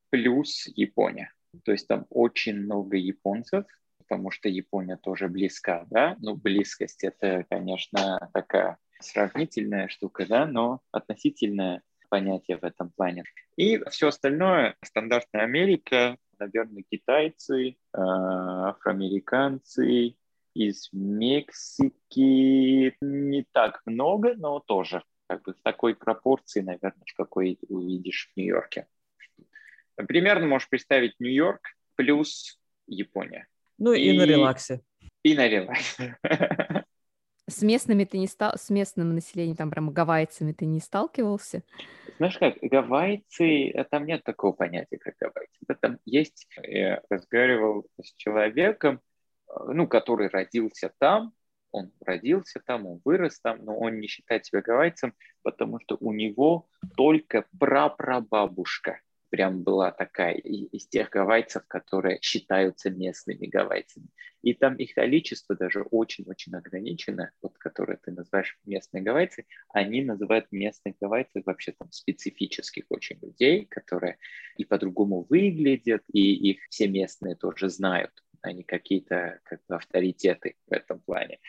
плюс Япония. То есть там очень много японцев, потому что Япония тоже близка, да? Ну, близкость — это, конечно, такая сравнительная штука, да, но относительное понятие в этом плане. И все остальное, стандартная Америка, наверное, китайцы, э, афроамериканцы, из Мексики не так много, но тоже как бы в такой пропорции, наверное, в какой увидишь в Нью-Йорке. Примерно можешь представить Нью-Йорк плюс Япония. Ну и, и на релаксе. И на релаксе. С местными ты не стал, с местным населением, там прям гавайцами ты не сталкивался? Знаешь как, гавайцы, э, там нет такого понятия, как гавайцы. Там есть, я разговаривал с человеком, э, ну, который родился там, он родился там, он вырос там, но он не считает себя гавайцем, потому что у него только прапрабабушка прям была такая из тех гавайцев, которые считаются местными гавайцами. И там их количество даже очень-очень ограничено, вот которые ты называешь местные гавайцы, они называют местных гавайцев вообще там специфических очень людей, которые и по-другому выглядят, и их все местные тоже знают, они какие-то как бы авторитеты в этом плане.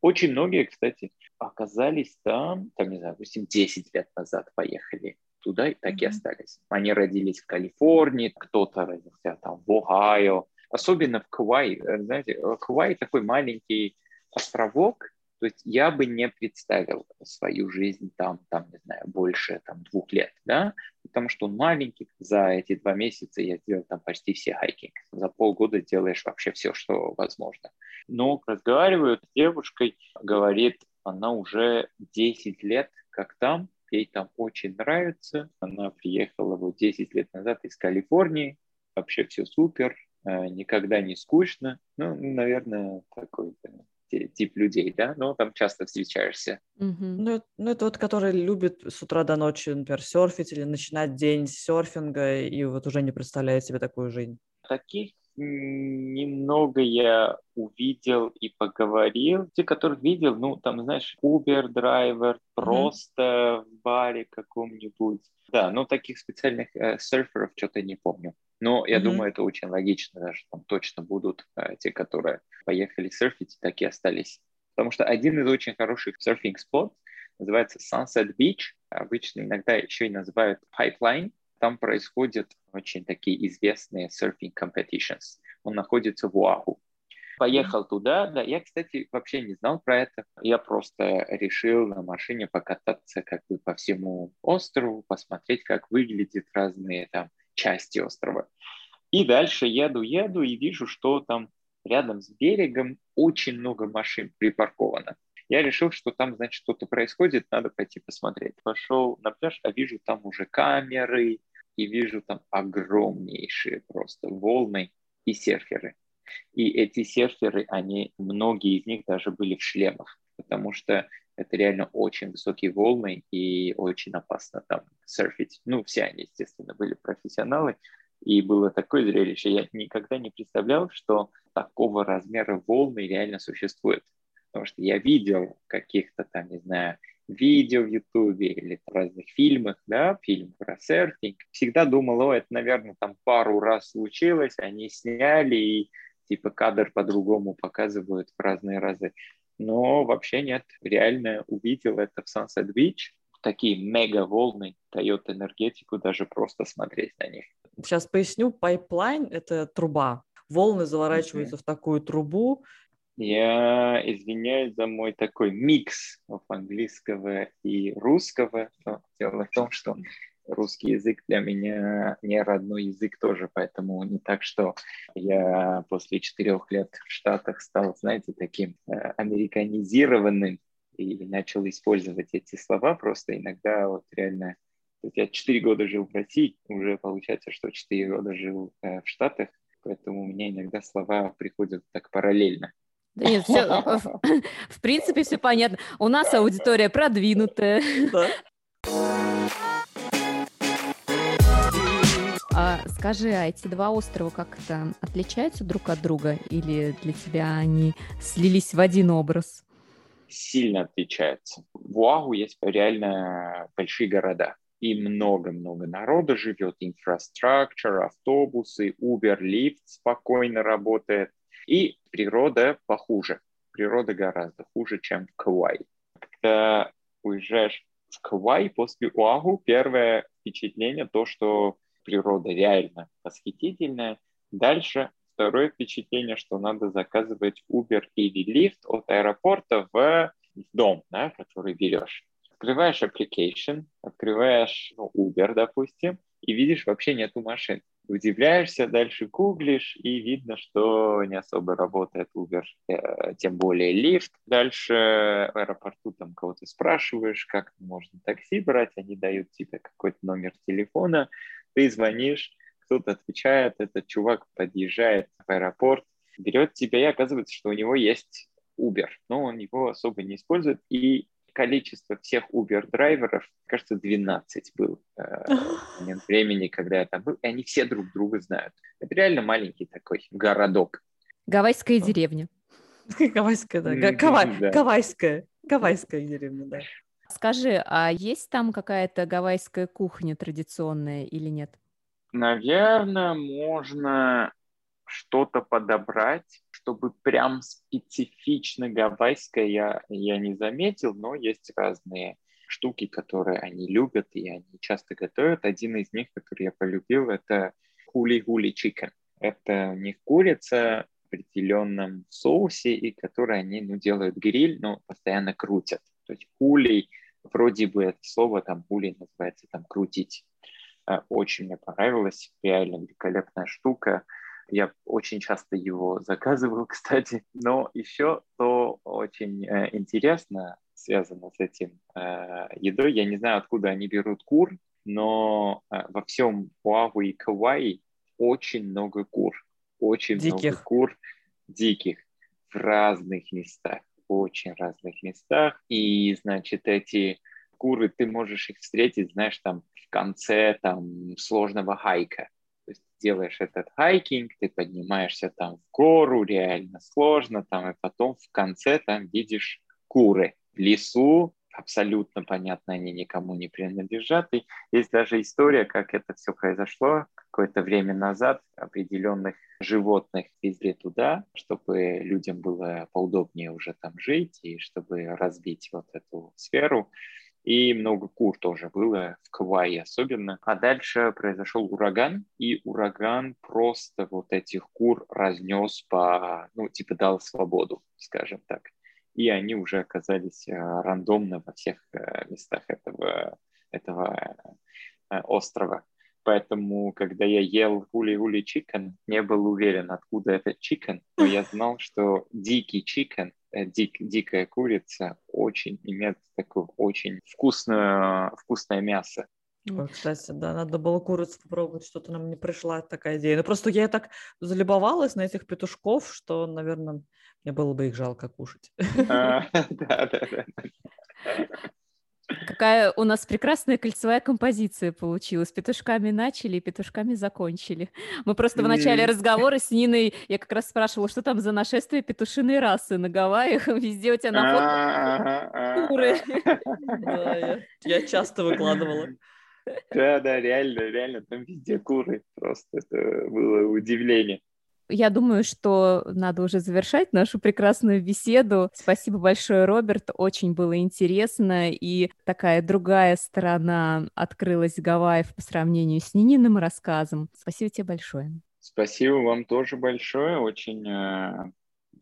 Очень многие, кстати, оказались там, там, не знаю, допустим, 10 лет назад поехали туда и так и остались. Они родились в Калифорнии, кто-то родился там в Ohio, особенно в Куай. Э, знаете, э, Куай такой маленький островок, то есть я бы не представил свою жизнь там, там, не знаю, больше там двух лет, да, потому что он маленький. За эти два месяца я сделал там почти все хайкинг. За полгода делаешь вообще все, что возможно. Но разговариваю с девушкой, говорит, она уже 10 лет как там, ей там очень нравится. Она приехала вот 10 лет назад из Калифорнии, вообще все супер, э, никогда не скучно. Ну, наверное, такой тип людей, да, но там часто встречаешься. Mm-hmm. Ну, ну, это вот, который любит с утра до ночи, например, серфить или начинать день с серфинга и вот уже не представляет себе такую жизнь. Таких немного я увидел и поговорил. Те, которых видел, ну, там, знаешь, Uber драйвер, просто mm-hmm. в баре каком-нибудь. Да, но таких специальных э, серферов что-то не помню. Но я mm-hmm. думаю, это очень логично, даже там точно будут э, те, которые поехали серфить, так и остались. Потому что один из очень хороших серфинг-спот называется Sunset Beach. Обычно иногда еще и называют Pipeline там происходят очень такие известные surfing competitions. Он находится в Уаху. Поехал туда, да, я, кстати, вообще не знал про это. Я просто решил на машине покататься как бы по всему острову, посмотреть, как выглядят разные там части острова. И дальше еду, еду и вижу, что там рядом с берегом очень много машин припарковано. Я решил, что там, значит, что-то происходит, надо пойти посмотреть. Пошел на пляж, а вижу там уже камеры, и вижу там огромнейшие просто волны и серферы. И эти серферы, они, многие из них даже были в шлемах, потому что это реально очень высокие волны и очень опасно там серфить. Ну, все они, естественно, были профессионалы, и было такое зрелище. Я никогда не представлял, что такого размера волны реально существует. Потому что я видел каких-то там, не знаю, видео в Ютубе или в разных фильмах, да, фильм про серфинг, всегда думал, о, это, наверное, там пару раз случилось, они сняли и типа кадр по-другому показывают в разные разы. Но вообще нет, реально увидел это в Sunset Beach, такие мега волны дает энергетику даже просто смотреть на них. Сейчас поясню, pipeline — это труба. Волны заворачиваются mm-hmm. в такую трубу, я извиняюсь за мой такой микс английского и русского. Но дело в том, что русский язык для меня не родной язык тоже, поэтому не так, что я после четырех лет в Штатах стал, знаете, таким э, американизированным и начал использовать эти слова просто иногда вот реально я четыре года жил в России, уже получается, что четыре года жил э, в Штатах, поэтому у меня иногда слова приходят так параллельно. Да нет, все, в принципе, все понятно. У нас аудитория продвинутая. А скажи, а эти два острова как-то отличаются друг от друга? Или для тебя они слились в один образ? Сильно отличаются. В Уагу есть реально большие города. И много-много народа живет, инфраструктура, автобусы, Uber, Lyft спокойно работает. И природа похуже. Природа гораздо хуже, чем в Кауай. Когда уезжаешь в Кауай после Уагу, первое впечатление то, что природа реально восхитительная. Дальше второе впечатление, что надо заказывать Uber или Lyft от аэропорта в дом, да, который берешь. Открываешь application, открываешь ну, Uber, допустим, и видишь, вообще нету машин удивляешься, дальше гуглишь, и видно, что не особо работает Uber, э, тем более лифт. Дальше в аэропорту там кого-то спрашиваешь, как можно такси брать, они дают тебе какой-то номер телефона, ты звонишь, кто-то отвечает, этот чувак подъезжает в аэропорт, берет тебя, и оказывается, что у него есть Uber, но он его особо не использует, и количество всех Uber-драйверов, кажется, 12 был э, момент времени, когда я там был, и они все друг друга знают. Это реально маленький такой городок. Гавайская деревня. Гавайская, да. Гавайская. Гавайская деревня, да. Скажи, а есть там какая-то гавайская кухня традиционная или нет? Наверное, можно что-то подобрать, чтобы прям специфично гавайское я, я не заметил, но есть разные штуки, которые они любят и они часто готовят. Один из них, который я полюбил, это хули-хули чикен. Это них курица в определенном соусе, и который они ну, делают гриль, но постоянно крутят. То есть хули, вроде бы это слово там хули называется там крутить. Э, очень мне понравилось, реально великолепная штука. Я очень часто его заказывал, кстати. Но еще то очень э, интересно связано с этим э, едой. Я не знаю, откуда они берут кур, но э, во всем Пуаву и Кавайи очень много кур. Очень диких. много кур диких в разных местах, очень разных местах. И, значит, эти куры, ты можешь их встретить, знаешь, там в конце там сложного хайка делаешь этот хайкинг, ты поднимаешься там в гору, реально сложно, там, и потом в конце там видишь куры в лесу, абсолютно понятно, они никому не принадлежат. И есть даже история, как это все произошло. Какое-то время назад определенных животных везли туда, чтобы людям было поудобнее уже там жить и чтобы разбить вот эту сферу и много кур тоже было, в Кавайи особенно. А дальше произошел ураган, и ураган просто вот этих кур разнес по, ну, типа дал свободу, скажем так. И они уже оказались э, рандомно во всех э, местах этого, этого э, острова. Поэтому, когда я ел huli-huli chicken, не был уверен, откуда этот chicken, но я знал, что дикий chicken дик, дикая курица очень имеет такое очень вкусное, вкусное мясо. Ой, кстати, да, надо было курицу попробовать, что-то нам не пришла такая идея. Ну, просто я так залюбовалась на этих петушков, что, наверное, мне было бы их жалко кушать. Да, да, да. Какая у нас прекрасная кольцевая композиция получилась. Петушками начали и петушками закончили. Мы просто в начале разговора с Ниной, я как раз спрашивала, что там за нашествие петушиной расы на Гавайях. Везде у тебя на фото куры. Я часто выкладывала. Да, да, реально, реально, там везде куры. Просто это было удивление. Я думаю, что надо уже завершать нашу прекрасную беседу. Спасибо большое, Роберт. Очень было интересно. И такая другая сторона открылась Гавайев по сравнению с Нининым рассказом. Спасибо тебе большое. Спасибо вам тоже большое. Очень э,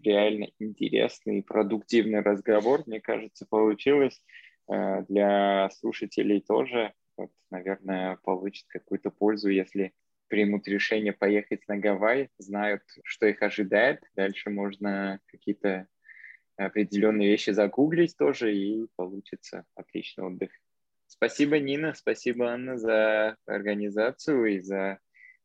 реально интересный и продуктивный разговор, мне кажется, получилось. Э, для слушателей тоже, вот, наверное, получит какую-то пользу, если примут решение поехать на Гавайи, знают, что их ожидает. Дальше можно какие-то определенные вещи загуглить тоже, и получится отличный отдых. Спасибо, Нина, спасибо, Анна, за организацию и за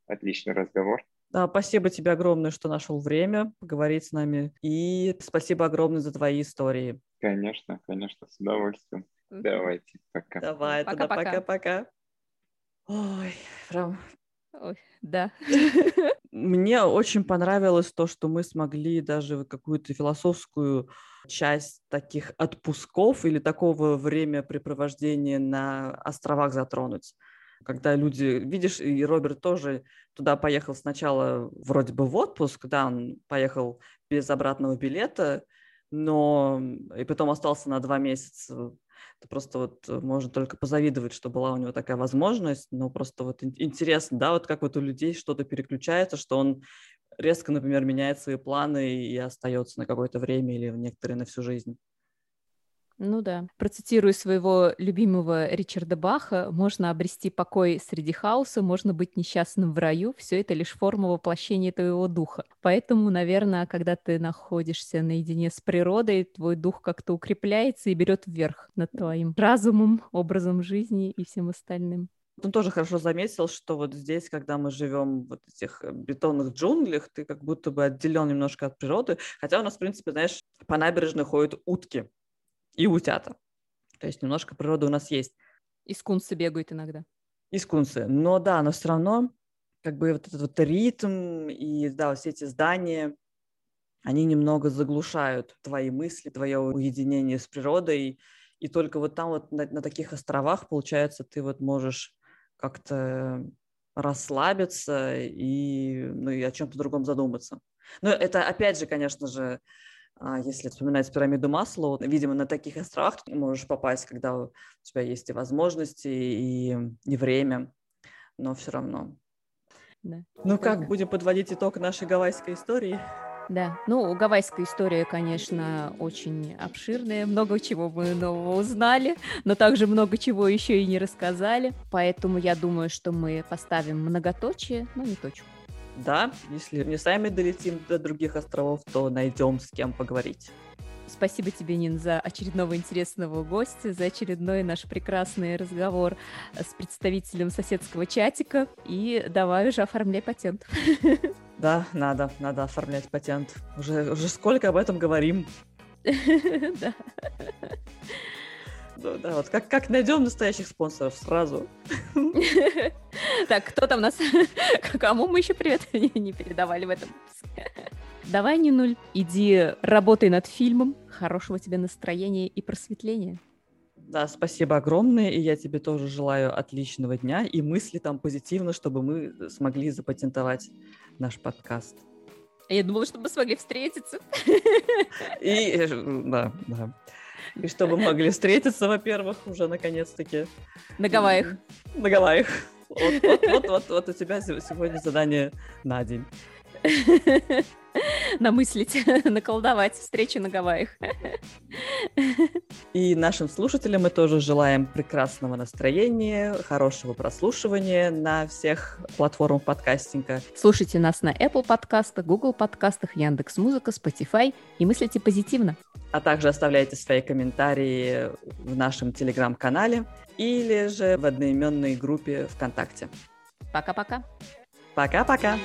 отличный разговор. Да, спасибо тебе огромное, что нашел время поговорить с нами. И спасибо огромное за твои истории. Конечно, конечно, с удовольствием. Давайте, пока. Давай, тогда пока-пока. Ой, прям Ой, да. Мне очень понравилось то, что мы смогли даже какую-то философскую часть таких отпусков или такого времяпрепровождения на островах затронуть. Когда люди, видишь, и Роберт тоже туда поехал сначала вроде бы в отпуск, да, он поехал без обратного билета, но и потом остался на два месяца это просто вот э, можно только позавидовать, что была у него такая возможность, но просто вот интересно, да, вот как вот у людей что-то переключается, что он резко, например, меняет свои планы и остается на какое-то время или некоторые на всю жизнь. Ну да. Процитирую своего любимого Ричарда Баха, можно обрести покой среди хаоса, можно быть несчастным в раю, все это лишь форма воплощения твоего духа. Поэтому, наверное, когда ты находишься наедине с природой, твой дух как-то укрепляется и берет вверх над твоим разумом, образом жизни и всем остальным. Он тоже хорошо заметил, что вот здесь, когда мы живем в вот этих э, бетонных джунглях, ты как будто бы отделен немножко от природы. Хотя у нас, в принципе, знаешь, по набережной ходят утки и утята. То есть немножко природы у нас есть. И скунсы бегают иногда. И скунсы. Но да, но все равно как бы вот этот вот ритм и да, все эти здания, они немного заглушают твои мысли, твое уединение с природой. И только вот там вот на, на таких островах, получается, ты вот можешь как-то расслабиться и, ну, и о чем-то другом задуматься. Но это, опять же, конечно же, если вспоминать пирамиду Маслоу, видимо, на таких островах ты можешь попасть, когда у тебя есть и возможности, и, и время, но все равно. Да. Ну как, будем подводить итог нашей гавайской истории? Да, ну, гавайская история, конечно, очень обширная, много чего мы нового узнали, но также много чего еще и не рассказали, поэтому я думаю, что мы поставим многоточие, но не точку да, если не сами долетим до других островов, то найдем с кем поговорить. Спасибо тебе, Нин, за очередного интересного гостя, за очередной наш прекрасный разговор с представителем соседского чатика. И давай уже оформляй патент. Да, надо, надо оформлять патент. Уже, уже сколько об этом говорим. Да. Ну, да, вот как, как найдем настоящих спонсоров сразу. Так, кто там нас... Кому мы еще привет не передавали в этом Давай, не нуль, иди работай над фильмом. Хорошего тебе настроения и просветления. Да, спасибо огромное, и я тебе тоже желаю отличного дня и мысли там позитивно, чтобы мы смогли запатентовать наш подкаст. Я думала, что мы смогли встретиться. И, э, да, да. И чтобы могли встретиться, во-первых, уже наконец-таки. На Гавайях. На Гавайях. Вот, вот, вот, вот, вот у тебя сегодня задание на день. намыслить, наколдовать встречу на Гавайях. И нашим слушателям мы тоже желаем прекрасного настроения, хорошего прослушивания на всех платформах подкастинга. Слушайте нас на Apple подкастах, Google подкастах, Яндекс Музыка, Spotify и мыслите позитивно. А также оставляйте свои комментарии в нашем телеграм-канале или же в одноименной группе ВКонтакте. Пока-пока. Пока-пока.